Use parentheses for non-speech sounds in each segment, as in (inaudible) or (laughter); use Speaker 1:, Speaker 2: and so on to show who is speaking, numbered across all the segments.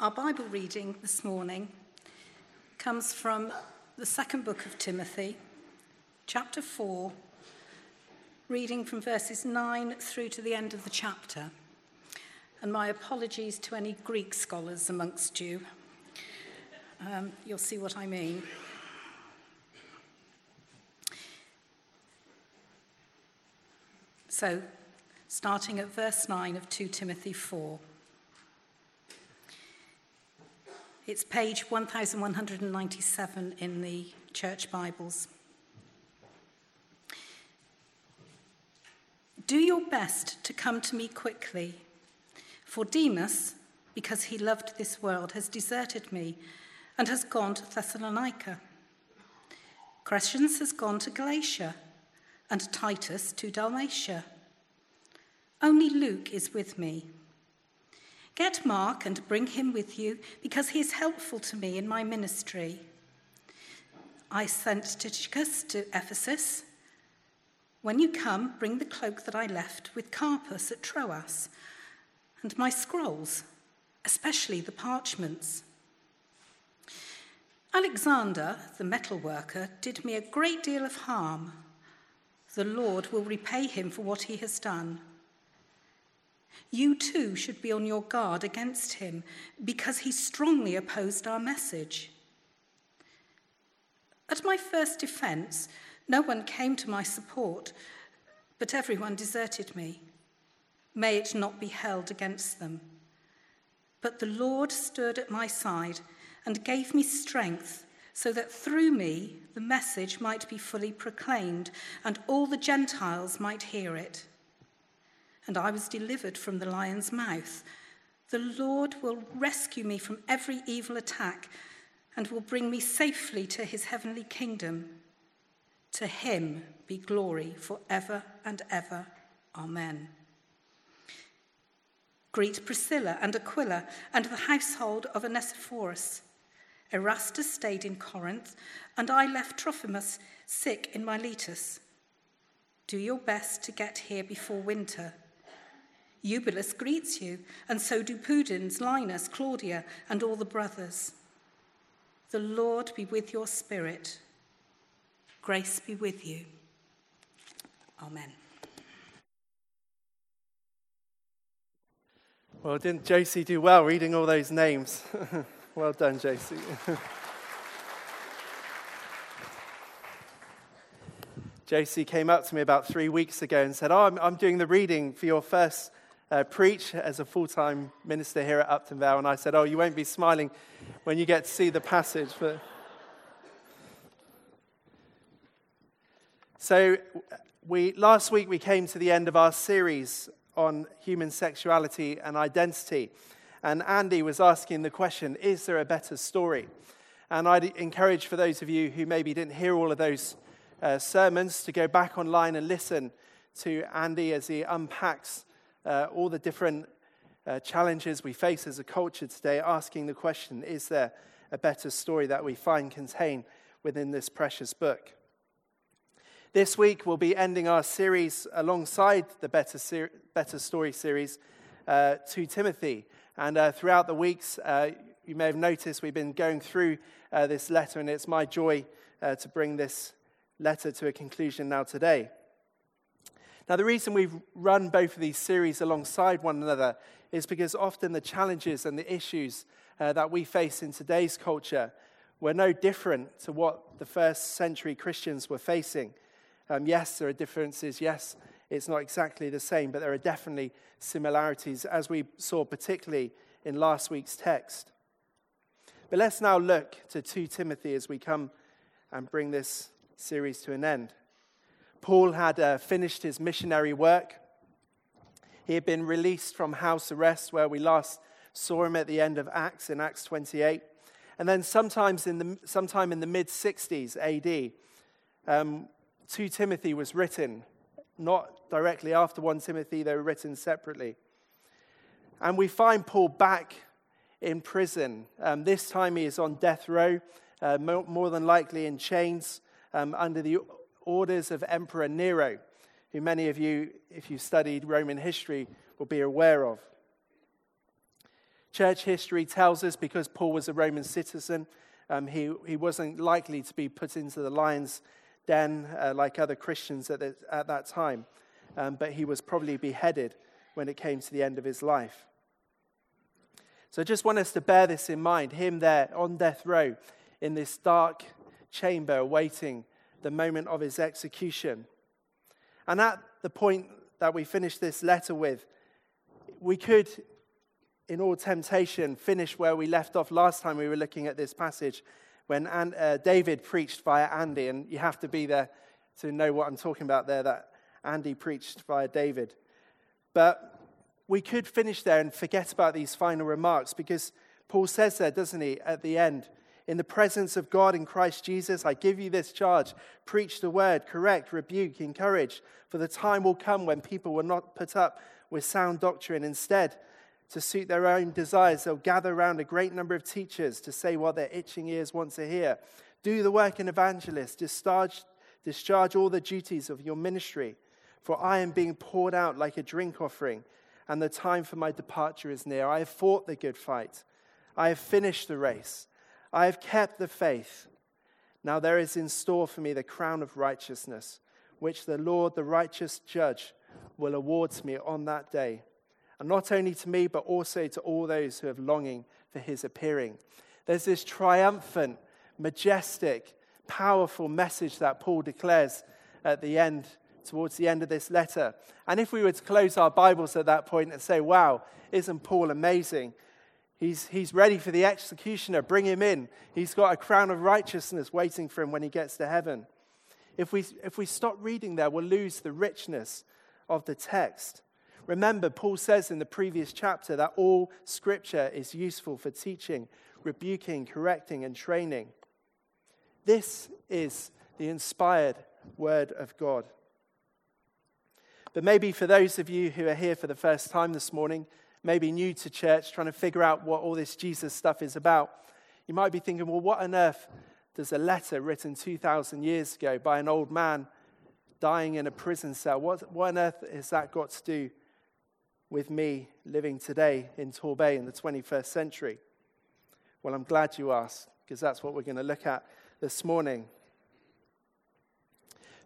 Speaker 1: Our Bible reading this morning comes from the second book of Timothy, chapter 4, reading from verses 9 through to the end of the chapter. And my apologies to any Greek scholars amongst you. Um, you'll see what I mean. So, starting at verse 9 of 2 Timothy 4. It's page 1197 in the church Bibles. Do your best to come to me quickly, for Demas, because he loved this world, has deserted me and has gone to Thessalonica. Crescens has gone to Galatia, and Titus to Dalmatia. Only Luke is with me. Get Mark and bring him with you, because he is helpful to me in my ministry. I sent Tychicus to Ephesus. When you come, bring the cloak that I left with Carpus at Troas, and my scrolls, especially the parchments. Alexander, the metal worker, did me a great deal of harm. The Lord will repay him for what he has done. You too should be on your guard against him because he strongly opposed our message. At my first defense, no one came to my support, but everyone deserted me. May it not be held against them. But the Lord stood at my side and gave me strength so that through me the message might be fully proclaimed and all the Gentiles might hear it and I was delivered from the lion's mouth. The Lord will rescue me from every evil attack and will bring me safely to his heavenly kingdom. To him be glory forever and ever. Amen. Greet Priscilla and Aquila and the household of Onesiphorus. Erastus stayed in Corinth, and I left Trophimus sick in Miletus. Do your best to get here before winter. Eubulus greets you, and so do Pudens, Linus, Claudia, and all the brothers. The Lord be with your spirit. Grace be with you. Amen.
Speaker 2: Well, didn't Josie do well reading all those names? (laughs) well done, Josie. (laughs) Josie came up to me about three weeks ago and said, Oh, I'm, I'm doing the reading for your first uh, preach as a full time minister here at Upton Vale. And I said, Oh, you won't be smiling when you get to see the passage. But... So, we, last week we came to the end of our series on human sexuality and identity. And Andy was asking the question Is there a better story? And I'd encourage for those of you who maybe didn't hear all of those uh, sermons to go back online and listen to Andy as he unpacks uh, all the different uh, challenges we face as a culture today, asking the question is there a better story that we find contained within this precious book? This week, we'll be ending our series alongside the Better, Ser- Better Story series uh, to Timothy. And uh, throughout the weeks, uh, you may have noticed we've been going through uh, this letter, and it's my joy to bring this letter to a conclusion now today. Now, the reason we've run both of these series alongside one another is because often the challenges and the issues uh, that we face in today's culture were no different to what the first century Christians were facing. Um, yes, there are differences. Yes, it's not exactly the same, but there are definitely similarities, as we saw particularly in last week's text. But let's now look to 2 Timothy as we come and bring this series to an end. Paul had uh, finished his missionary work. He had been released from house arrest, where we last saw him at the end of Acts, in Acts 28. And then, sometimes in the, sometime in the mid 60s AD, um, 2 Timothy was written, not directly after 1 Timothy, they were written separately. And we find Paul back in prison. Um, this time he is on death row, uh, more than likely in chains um, under the orders of Emperor Nero, who many of you, if you studied Roman history, will be aware of. Church history tells us because Paul was a Roman citizen, um, he, he wasn't likely to be put into the lion's den uh, like other Christians at, the, at that time, um, but he was probably beheaded when it came to the end of his life. So I just want us to bear this in mind him there on death row in this dark chamber awaiting the moment of his execution. And at the point that we finish this letter with, we could, in all temptation, finish where we left off last time we were looking at this passage when uh, David preached via Andy. And you have to be there to know what I'm talking about there, that Andy preached via David. But we could finish there and forget about these final remarks because Paul says there, doesn't he, at the end, in the presence of God in Christ Jesus, I give you this charge preach the word, correct, rebuke, encourage, for the time will come when people will not put up with sound doctrine. Instead, to suit their own desires, they'll gather around a great number of teachers to say what their itching ears want to hear. Do the work in evangelist, discharge, discharge all the duties of your ministry, for I am being poured out like a drink offering, and the time for my departure is near. I have fought the good fight, I have finished the race. I have kept the faith. Now there is in store for me the crown of righteousness, which the Lord, the righteous judge, will award to me on that day. And not only to me, but also to all those who have longing for his appearing. There's this triumphant, majestic, powerful message that Paul declares at the end, towards the end of this letter. And if we were to close our Bibles at that point and say, wow, isn't Paul amazing? He's, he's ready for the executioner. Bring him in. He's got a crown of righteousness waiting for him when he gets to heaven. If we, if we stop reading there, we'll lose the richness of the text. Remember, Paul says in the previous chapter that all scripture is useful for teaching, rebuking, correcting, and training. This is the inspired word of God. But maybe for those of you who are here for the first time this morning, maybe new to church, trying to figure out what all this Jesus stuff is about, you might be thinking, well, what on earth does a letter written 2,000 years ago by an old man dying in a prison cell, what, what on earth has that got to do with me living today in Torbay in the 21st century? Well, I'm glad you asked, because that's what we're going to look at this morning.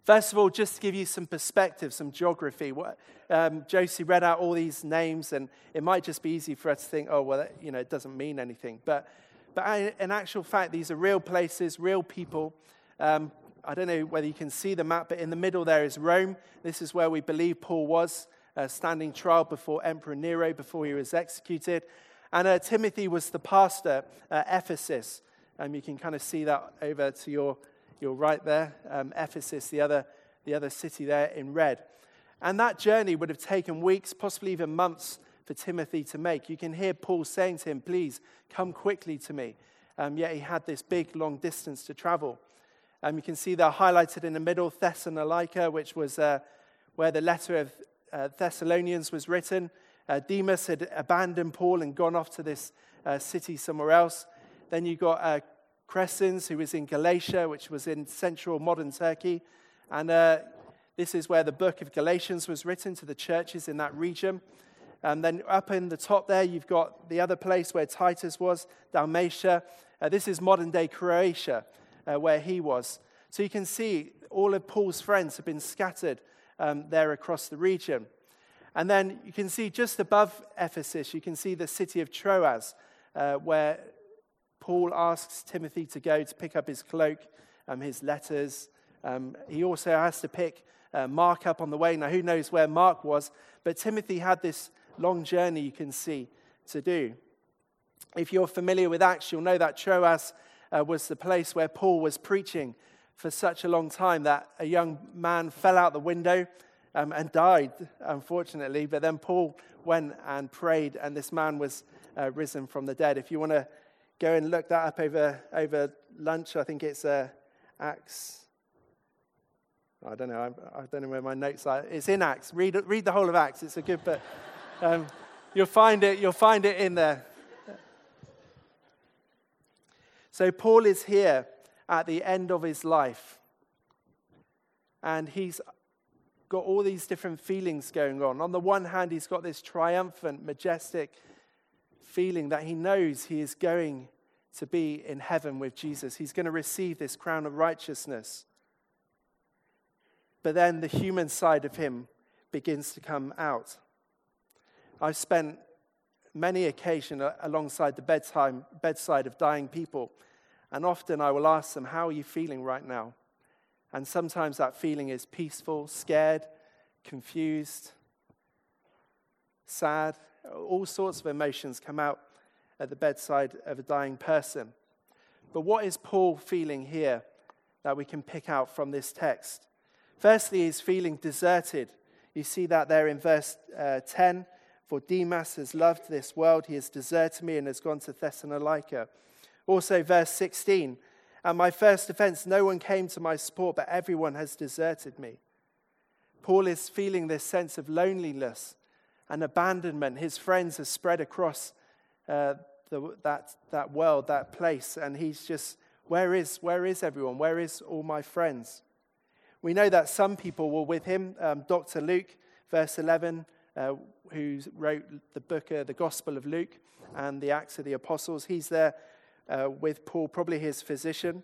Speaker 2: First of all, just to give you some perspective, some geography. What, um, Josie read out all these names, and it might just be easy for us to think, oh, well, that, you know, it doesn't mean anything. But, but in actual fact, these are real places, real people. Um, I don't know whether you can see the map, but in the middle there is Rome. This is where we believe Paul was, uh, standing trial before Emperor Nero before he was executed. And uh, Timothy was the pastor at Ephesus. Um, you can kind of see that over to your you're right there, um, Ephesus, the other, the other city there in red. And that journey would have taken weeks, possibly even months, for Timothy to make. You can hear Paul saying to him, Please come quickly to me. Um, yet he had this big, long distance to travel. Um, you can see there highlighted in the middle Thessalonica, which was uh, where the letter of uh, Thessalonians was written. Uh, Demas had abandoned Paul and gone off to this uh, city somewhere else. Then you got uh, Crescens, who was in Galatia, which was in central modern Turkey. And uh, this is where the book of Galatians was written to the churches in that region. And then up in the top there, you've got the other place where Titus was, Dalmatia. Uh, this is modern day Croatia, uh, where he was. So you can see all of Paul's friends have been scattered um, there across the region. And then you can see just above Ephesus, you can see the city of Troas, uh, where Paul asks Timothy to go to pick up his cloak, um, his letters. Um, he also has to pick uh, Mark up on the way. Now, who knows where Mark was, but Timothy had this long journey, you can see, to do. If you're familiar with Acts, you'll know that Troas uh, was the place where Paul was preaching for such a long time that a young man fell out the window um, and died, unfortunately. But then Paul went and prayed, and this man was uh, risen from the dead. If you want to go and look that up over, over lunch. I think it's uh, Acts. I don't know. I, I, don't know where my notes are. It's in Acts. Read, read the whole of Acts. It's a good book. Um, you'll find it. You'll find it in there. So Paul is here at the end of his life, and he's got all these different feelings going on. On the one hand, he's got this triumphant, majestic feeling that he knows he is going to be in heaven with Jesus. He's going to receive this crown of righteousness. But then the human side of him begins to come out. I've spent many occasions alongside the bedtime, bedside of dying people, and often I will ask them, How are you feeling right now? And sometimes that feeling is peaceful, scared, confused, sad. All sorts of emotions come out at the bedside of a dying person. But what is Paul feeling here that we can pick out from this text? Firstly, he's feeling deserted. You see that there in verse uh, 10. For Demas has loved this world, he has deserted me and has gone to Thessalonica. Also, verse 16. At my first offense, no one came to my support, but everyone has deserted me. Paul is feeling this sense of loneliness and abandonment. His friends have spread across uh, the, that, that world, that place, and he's just, where is, where is everyone? Where is all my friends? We know that some people were with him. Um, Dr. Luke, verse 11, uh, who wrote the book, uh, the Gospel of Luke and the Acts of the Apostles, he's there uh, with Paul, probably his physician.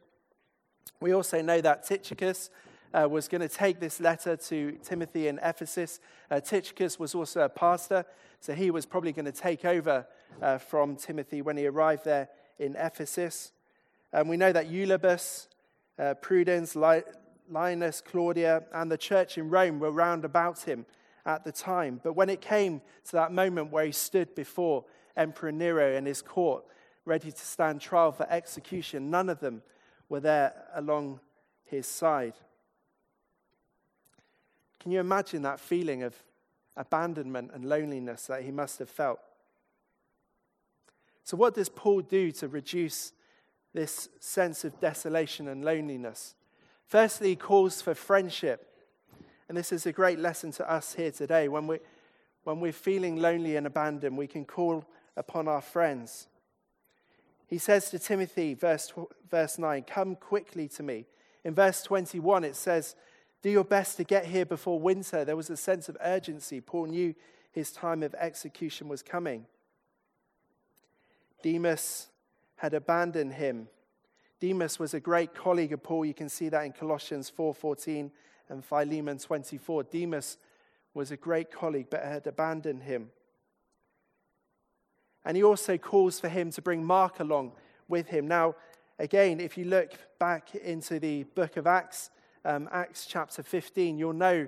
Speaker 2: We also know that Tychicus uh, was going to take this letter to Timothy in Ephesus. Uh, Tychicus was also a pastor, so he was probably going to take over uh, from Timothy when he arrived there in Ephesus. And we know that Eulabus, uh, Prudence, Linus, Claudia, and the church in Rome were round about him at the time. But when it came to that moment where he stood before Emperor Nero in his court, ready to stand trial for execution, none of them were there along his side. Can you imagine that feeling of abandonment and loneliness that he must have felt? So, what does Paul do to reduce this sense of desolation and loneliness? Firstly, he calls for friendship. And this is a great lesson to us here today. When, we, when we're feeling lonely and abandoned, we can call upon our friends. He says to Timothy, verse, verse 9, Come quickly to me. In verse 21, it says, Do your best to get here before winter. There was a sense of urgency. Paul knew his time of execution was coming. Demas had abandoned him. Demas was a great colleague of Paul. You can see that in Colossians 4:14 and Philemon 24. Demas was a great colleague but had abandoned him. And he also calls for him to bring Mark along with him. Now, again, if you look back into the book of Acts, um, Acts chapter 15, you'll know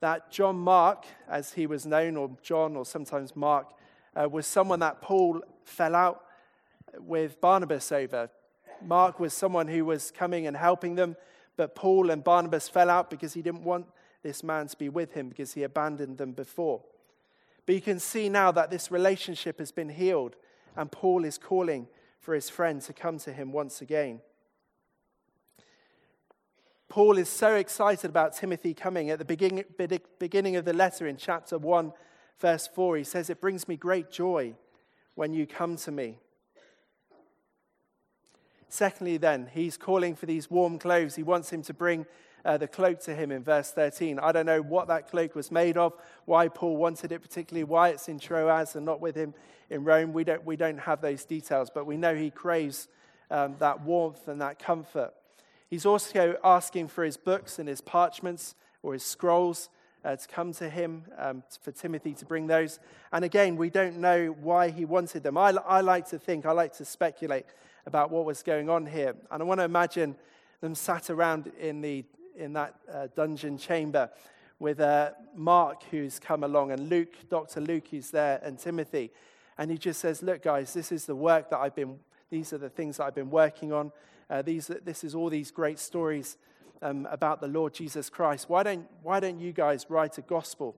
Speaker 2: that John Mark, as he was known, or John, or sometimes Mark, uh, was someone that Paul fell out with Barnabas over. Mark was someone who was coming and helping them, but Paul and Barnabas fell out because he didn't want this man to be with him because he abandoned them before. But you can see now that this relationship has been healed, and Paul is calling for his friend to come to him once again. Paul is so excited about Timothy coming. At the beginning, beginning of the letter in chapter 1, verse 4, he says, It brings me great joy when you come to me. Secondly, then, he's calling for these warm clothes. He wants him to bring uh, the cloak to him in verse 13. I don't know what that cloak was made of, why Paul wanted it particularly, why it's in Troas and not with him in Rome. We don't, we don't have those details, but we know he craves um, that warmth and that comfort. He's also asking for his books and his parchments or his scrolls uh, to come to him, um, for Timothy to bring those. And again, we don't know why he wanted them. I, I like to think, I like to speculate about what was going on here. And I want to imagine them sat around in the in that uh, dungeon chamber with uh, Mark, who's come along, and Luke, Dr. Luke, who's there, and Timothy. And he just says, Look, guys, this is the work that I've been, these are the things that I've been working on. Uh, these, this is all these great stories um, about the Lord Jesus Christ. Why don't, why don't you guys write a gospel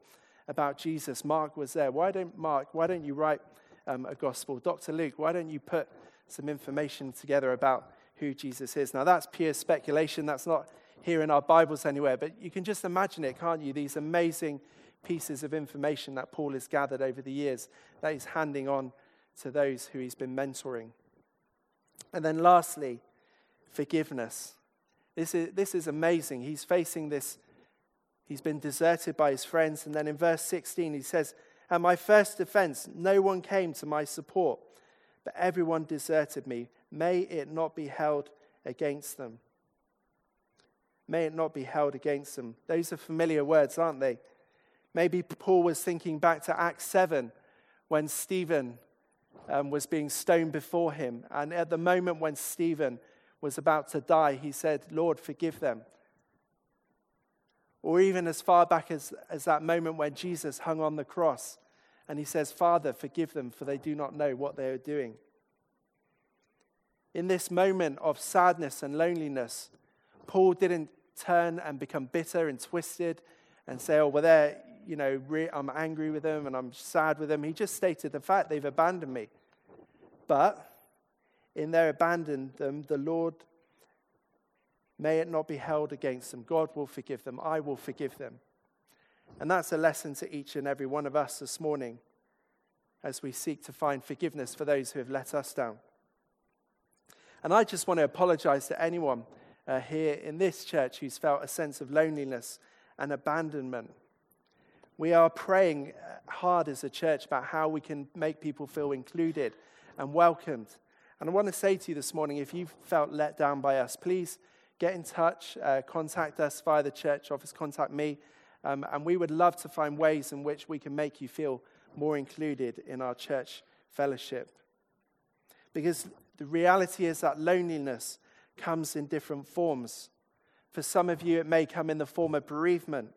Speaker 2: about Jesus? Mark was there. Why don't, Mark, why don't you write um, a gospel? Dr. Luke, why don't you put some information together about who Jesus is? Now, that's pure speculation. That's not here in our Bibles anywhere, but you can just imagine it, can't you? These amazing pieces of information that Paul has gathered over the years that he's handing on to those who he's been mentoring. And then lastly, forgiveness. This is, this is amazing. He's facing this, he's been deserted by his friends. And then in verse 16, he says, At my first defense, no one came to my support, but everyone deserted me. May it not be held against them. May it not be held against them. Those are familiar words, aren't they? Maybe Paul was thinking back to Acts 7 when Stephen um, was being stoned before him. And at the moment when Stephen was about to die, he said, Lord, forgive them. Or even as far back as, as that moment when Jesus hung on the cross and he says, Father, forgive them, for they do not know what they are doing. In this moment of sadness and loneliness, Paul didn't turn and become bitter and twisted and say, oh, well, they're, you know, re- I'm angry with them and I'm sad with them. He just stated the fact they've abandoned me. But in their abandon them, the Lord may it not be held against them. God will forgive them. I will forgive them. And that's a lesson to each and every one of us this morning as we seek to find forgiveness for those who have let us down. And I just want to apologize to anyone uh, here in this church who's felt a sense of loneliness and abandonment. We are praying hard as a church about how we can make people feel included and welcomed. And I want to say to you this morning if you've felt let down by us, please get in touch, uh, contact us via the church office, contact me, um, and we would love to find ways in which we can make you feel more included in our church fellowship. Because the reality is that loneliness comes in different forms. For some of you, it may come in the form of bereavement.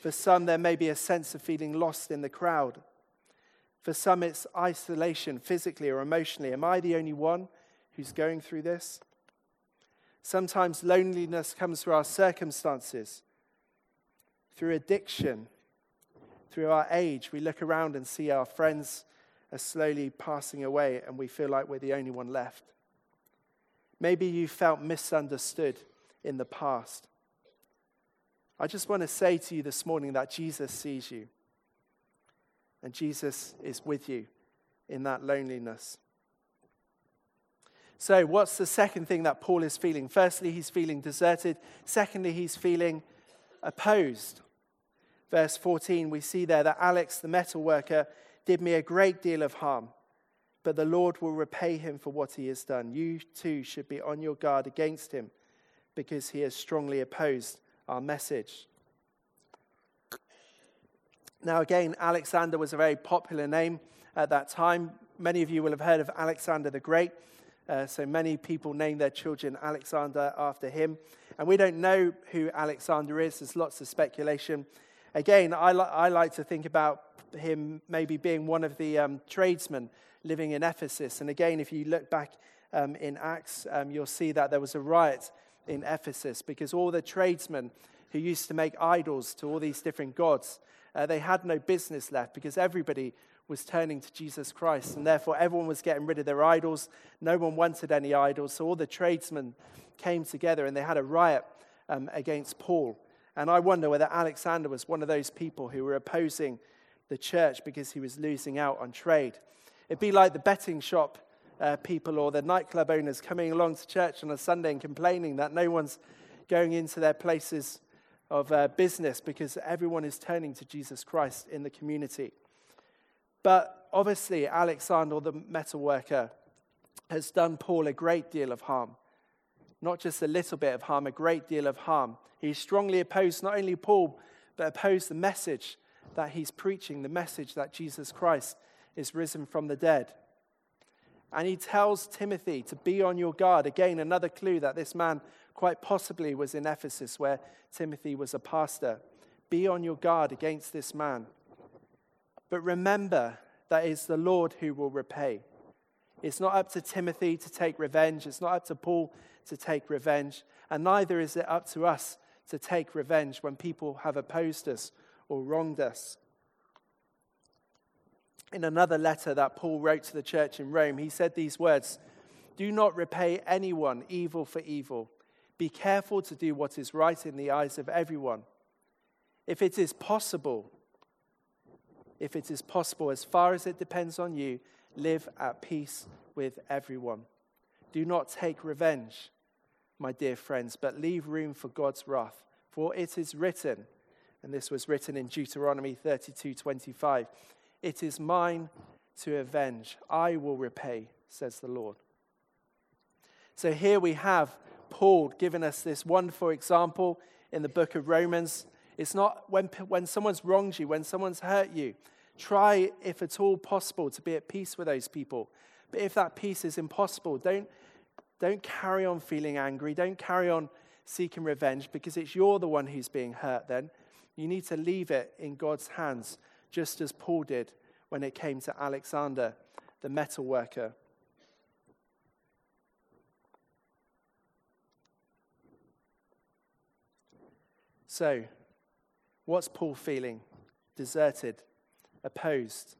Speaker 2: For some, there may be a sense of feeling lost in the crowd. For some, it's isolation, physically or emotionally. Am I the only one who's going through this? Sometimes loneliness comes through our circumstances, through addiction, through our age. We look around and see our friends are slowly passing away, and we feel like we're the only one left. Maybe you felt misunderstood in the past. I just want to say to you this morning that Jesus sees you, and Jesus is with you in that loneliness. So, what's the second thing that Paul is feeling? Firstly, he's feeling deserted. Secondly, he's feeling opposed. Verse 14, we see there that Alex, the metal worker, did me a great deal of harm, but the Lord will repay him for what he has done. You too should be on your guard against him because he has strongly opposed our message. Now, again, Alexander was a very popular name at that time. Many of you will have heard of Alexander the Great. Uh, so many people name their children Alexander after him. And we don't know who Alexander is, there's lots of speculation. Again, I, li- I like to think about him maybe being one of the um, tradesmen living in Ephesus. And again, if you look back um, in Acts, um, you'll see that there was a riot in Ephesus because all the tradesmen who used to make idols to all these different gods, uh, they had no business left because everybody was turning to Jesus Christ. And therefore, everyone was getting rid of their idols. No one wanted any idols. So all the tradesmen came together and they had a riot um, against Paul. And I wonder whether Alexander was one of those people who were opposing the church because he was losing out on trade. It'd be like the betting shop uh, people or the nightclub owners coming along to church on a Sunday and complaining that no one's going into their places of uh, business because everyone is turning to Jesus Christ in the community. But obviously, Alexander, the metal worker, has done Paul a great deal of harm. Not just a little bit of harm, a great deal of harm. He strongly opposed not only Paul, but opposed the message that he's preaching, the message that Jesus Christ is risen from the dead. And he tells Timothy to be on your guard. Again, another clue that this man quite possibly was in Ephesus, where Timothy was a pastor. Be on your guard against this man. But remember that it's the Lord who will repay. It's not up to Timothy to take revenge. It's not up to Paul to take revenge. And neither is it up to us to take revenge when people have opposed us or wronged us. In another letter that Paul wrote to the church in Rome, he said these words Do not repay anyone evil for evil. Be careful to do what is right in the eyes of everyone. If it is possible, if it is possible, as far as it depends on you, live at peace with everyone. Do not take revenge, my dear friends, but leave room for God's wrath. For it is written, And this was written in Deuteronomy 32:25. It is mine to avenge. I will repay, says the Lord. So here we have Paul giving us this wonderful example in the book of Romans. It's not when, when someone's wronged you, when someone's hurt you, try, if at all possible, to be at peace with those people. But if that peace is impossible, don't, don't carry on feeling angry. Don't carry on seeking revenge because it's you're the one who's being hurt then. You need to leave it in God's hands, just as Paul did when it came to Alexander, the metal worker. So, what's Paul feeling? Deserted, opposed.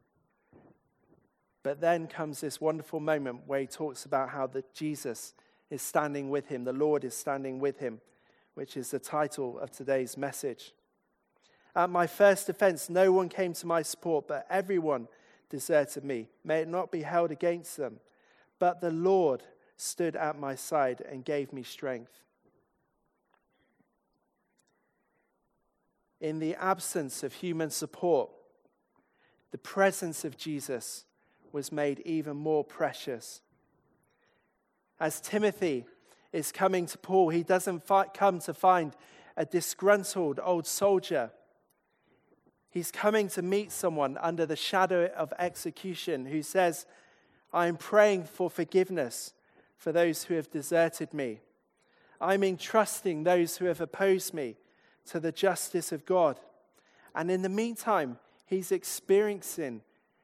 Speaker 2: But then comes this wonderful moment where he talks about how that Jesus is standing with him, the Lord is standing with him, which is the title of today's message. At my first offense, no one came to my support, but everyone deserted me. May it not be held against them. But the Lord stood at my side and gave me strength. In the absence of human support, the presence of Jesus was made even more precious. As Timothy is coming to Paul, he doesn't fi- come to find a disgruntled old soldier. He's coming to meet someone under the shadow of execution who says, I am praying for forgiveness for those who have deserted me. I'm entrusting those who have opposed me to the justice of God. And in the meantime, he's experiencing,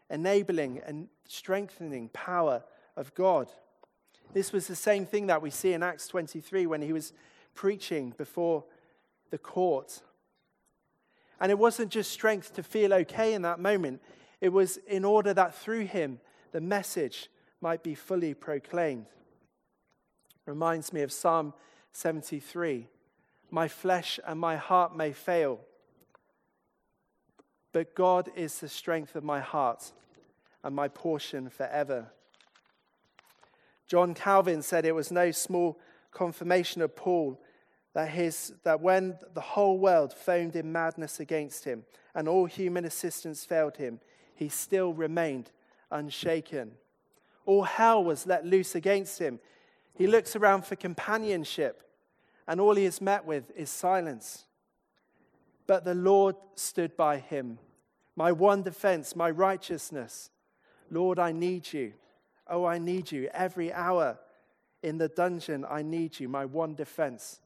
Speaker 2: enabling, and strengthening power of God. This was the same thing that we see in Acts 23 when he was preaching before the court. And it wasn't just strength to feel okay in that moment, it was in order that through him the message might be fully proclaimed. Reminds me of Psalm 73 my flesh and my heart may fail, but God is the strength of my heart and my portion forever. John Calvin said it was no small confirmation of Paul that, his, that when the whole world foamed in madness against him and all human assistance failed him, he still remained unshaken. All hell was let loose against him. He looks around for companionship and all he is met with is silence. But the Lord stood by him, my one defense, my righteousness. Lord, I need you. Oh, I need you every hour. In the dungeon, I need you, my one defense,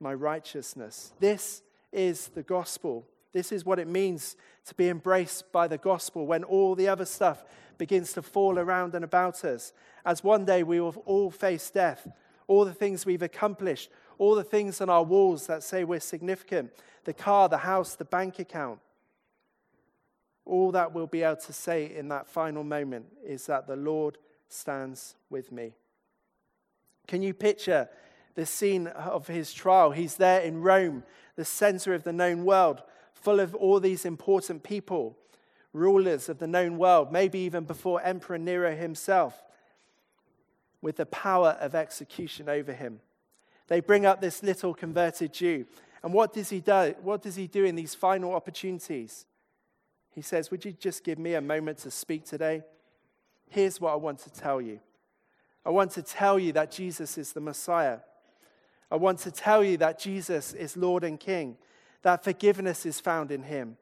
Speaker 2: my righteousness. This is the gospel. This is what it means to be embraced by the gospel when all the other stuff begins to fall around and about us. As one day we will all face death, all the things we've accomplished, all the things on our walls that say we're significant the car, the house, the bank account. All that we'll be able to say in that final moment is that the Lord stands with me. Can you picture the scene of his trial? He's there in Rome, the center of the known world, full of all these important people, rulers of the known world, maybe even before Emperor Nero himself, with the power of execution over him. They bring up this little converted Jew. And what does he do? What does he do in these final opportunities? He says, Would you just give me a moment to speak today? Here's what I want to tell you. I want to tell you that Jesus is the Messiah. I want to tell you that Jesus is Lord and King, that forgiveness is found in him.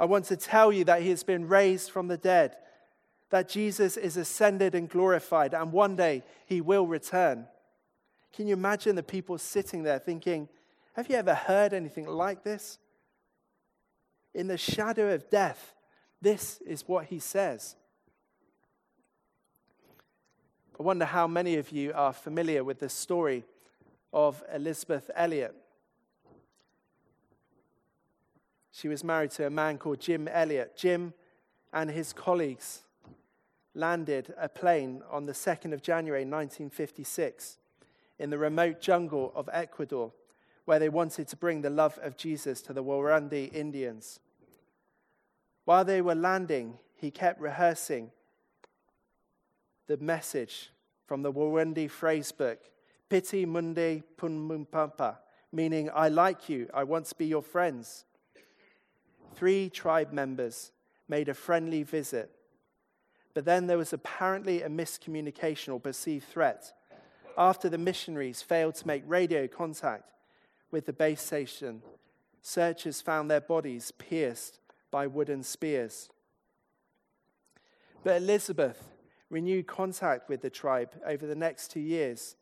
Speaker 2: I want to tell you that he has been raised from the dead, that Jesus is ascended and glorified, and one day he will return. Can you imagine the people sitting there thinking, Have you ever heard anything like this? In the shadow of death, this is what he says. I wonder how many of you are familiar with the story of Elisabeth Elliot. She was married to a man called Jim Elliot. Jim and his colleagues landed a plane on the 2nd of January 1956 in the remote jungle of Ecuador, where they wanted to bring the love of Jesus to the Waorani Indians. While they were landing, he kept rehearsing the message from the Waorani phrase book, Piti Mundi Punmumpampa, meaning, I like you, I want to be your friends. three tribe members made a friendly visit. But then there was apparently a miscommunication or perceived threat after the missionaries failed to make radio contact with the base station. Searchers found their bodies pierced by wooden spears. But Elisabeth renewed contact with the tribe over the next two years.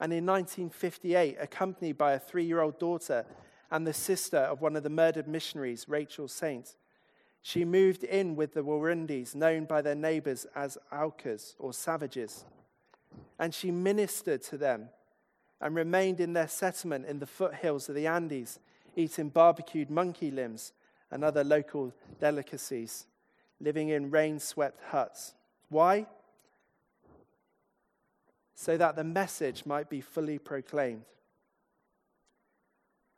Speaker 2: And in 1958, accompanied by a three year old daughter and the sister of one of the murdered missionaries, Rachel Saint, she moved in with the Warundis, known by their neighbors as Aucas or savages. And she ministered to them and remained in their settlement in the foothills of the Andes, eating barbecued monkey limbs and other local delicacies, living in rain swept huts. Why? So that the message might be fully proclaimed.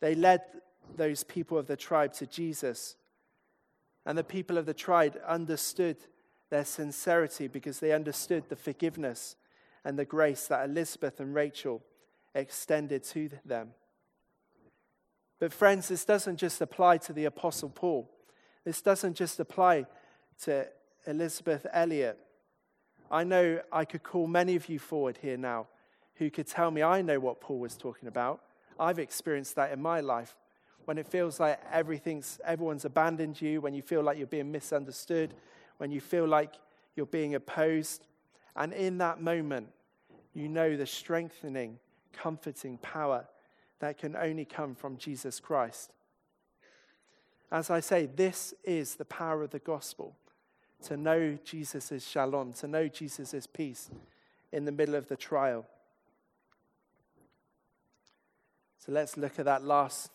Speaker 2: They led those people of the tribe to Jesus, and the people of the tribe understood their sincerity because they understood the forgiveness and the grace that Elisabeth and Rachel extended to them. But, friends, this doesn't just apply to the Apostle Paul. This doesn't just apply to Elisabeth Elliot. I know I could call many of you forward here now who could tell me I know what Paul was talking about. I've experienced that in my life when it feels like everything's, everyone's abandoned you, when you feel like you're being misunderstood, when you feel like you're being opposed. And in that moment, you know the strengthening, comforting power that can only come from Jesus Christ. As I say, this is the power of the gospel to know Jesus' shalom, to know Jesus' peace in the middle of the trial. So let's look at that last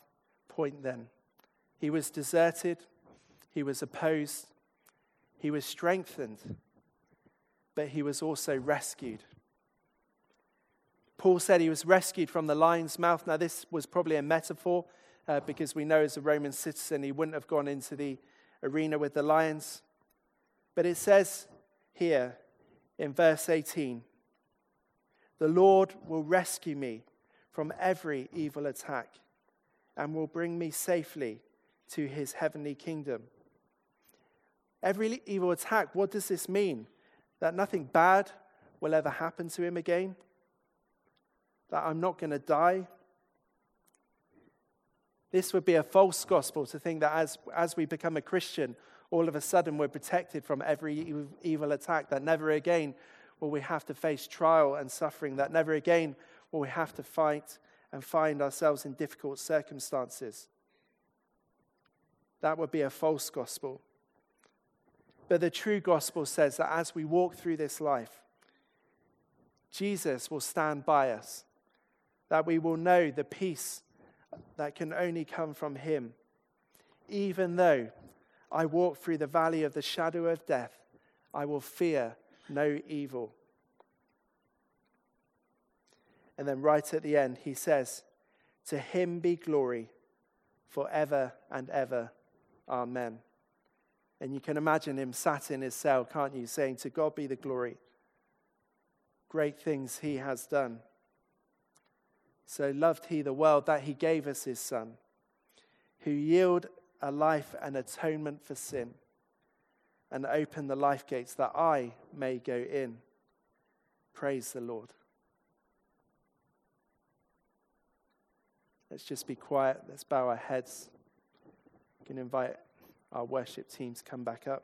Speaker 2: point then. He was deserted, he was opposed, he was strengthened, but he was also rescued. Paul said he was rescued from the lion's mouth. Now, this was probably a metaphor uh, because we know as a Roman citizen he wouldn't have gone into the arena with the lions. But it says here in verse 18 The Lord will rescue me from every evil attack and will bring me safely to his heavenly kingdom. Every evil attack, what does this mean? That nothing bad will ever happen to him again? that I'm not going to die. This would be a false gospel to think that as, as we become a Christian, all of a sudden we're protected from every evil attack, that never again will we have to face trial and suffering, that never again will we have to fight and find ourselves in difficult circumstances. That would be a false gospel. But the true gospel says that as we walk through this life, Jesus will stand by us that we will know the peace that can only come from Him. Even though I walk through the valley of the shadow of death, I will fear no evil. And then, right at the end, he says, To him be glory forever and ever. Amen. And you can imagine him sat in his cell, can't you, saying, To God be the glory. Great things he has done. So loved he the world that he gave us his Son, who yielded a life and atonement for sin, and opened the life gates that I may go in. Praise the Lord. Let's just be quiet. Let's bow our heads. Can invite our worship teams come back up.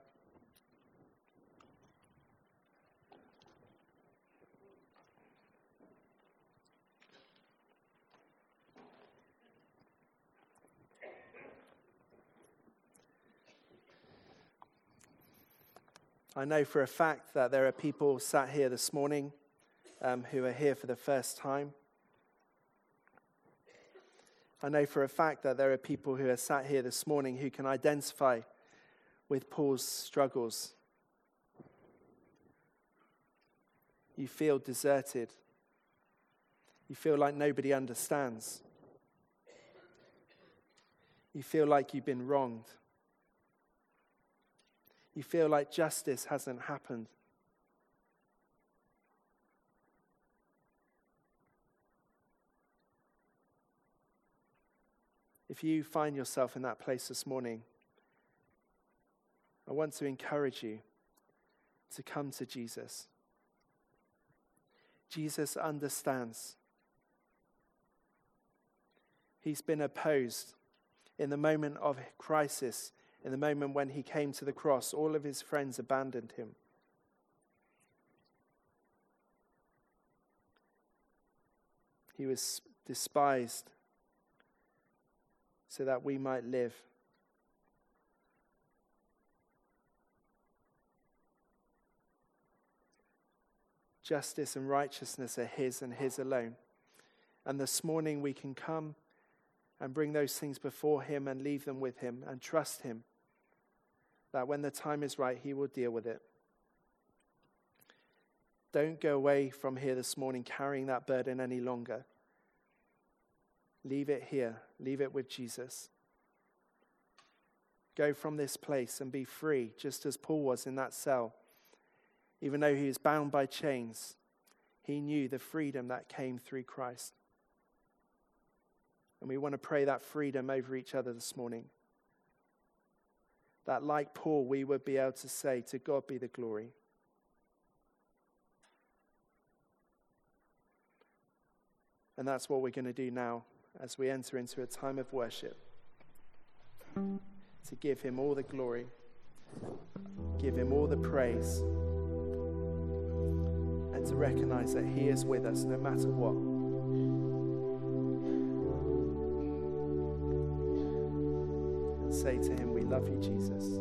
Speaker 2: I know for a fact that there are people sat here this morning um, who are here for the first time. I know for a fact that there are people who are sat here this morning who can identify with Paul's struggles. You feel deserted. You feel like nobody understands. You feel like you've been wronged you feel like justice hasn't happened. If you find yourself in that place this morning, I want to encourage you to come to Jesus. Jesus understands. He's been opposed in the moment of crisis, in the moment when he came to the cross. All of his friends abandoned him. He was despised so that we might live. Justice and righteousness are His and His alone. And this morning we can come and bring those things before Him and leave them with Him and trust Him that when the time is right, He will deal with it. Don't go away from here this morning carrying that burden any longer. Leave it here, leave it with Jesus. Go from this place and be free, just as Paul was in that cell. Even though he was bound by chains, he knew the freedom that came through Christ. And we want to pray that freedom over each other this morning. That, like Paul, we would be able to say, To God be the glory. And that's what we're going to do now as we enter into a time of worship. To give Him all the glory, give Him all the praise, and to recognize that He is with us no matter what. And say to Him, We love you, Jesus.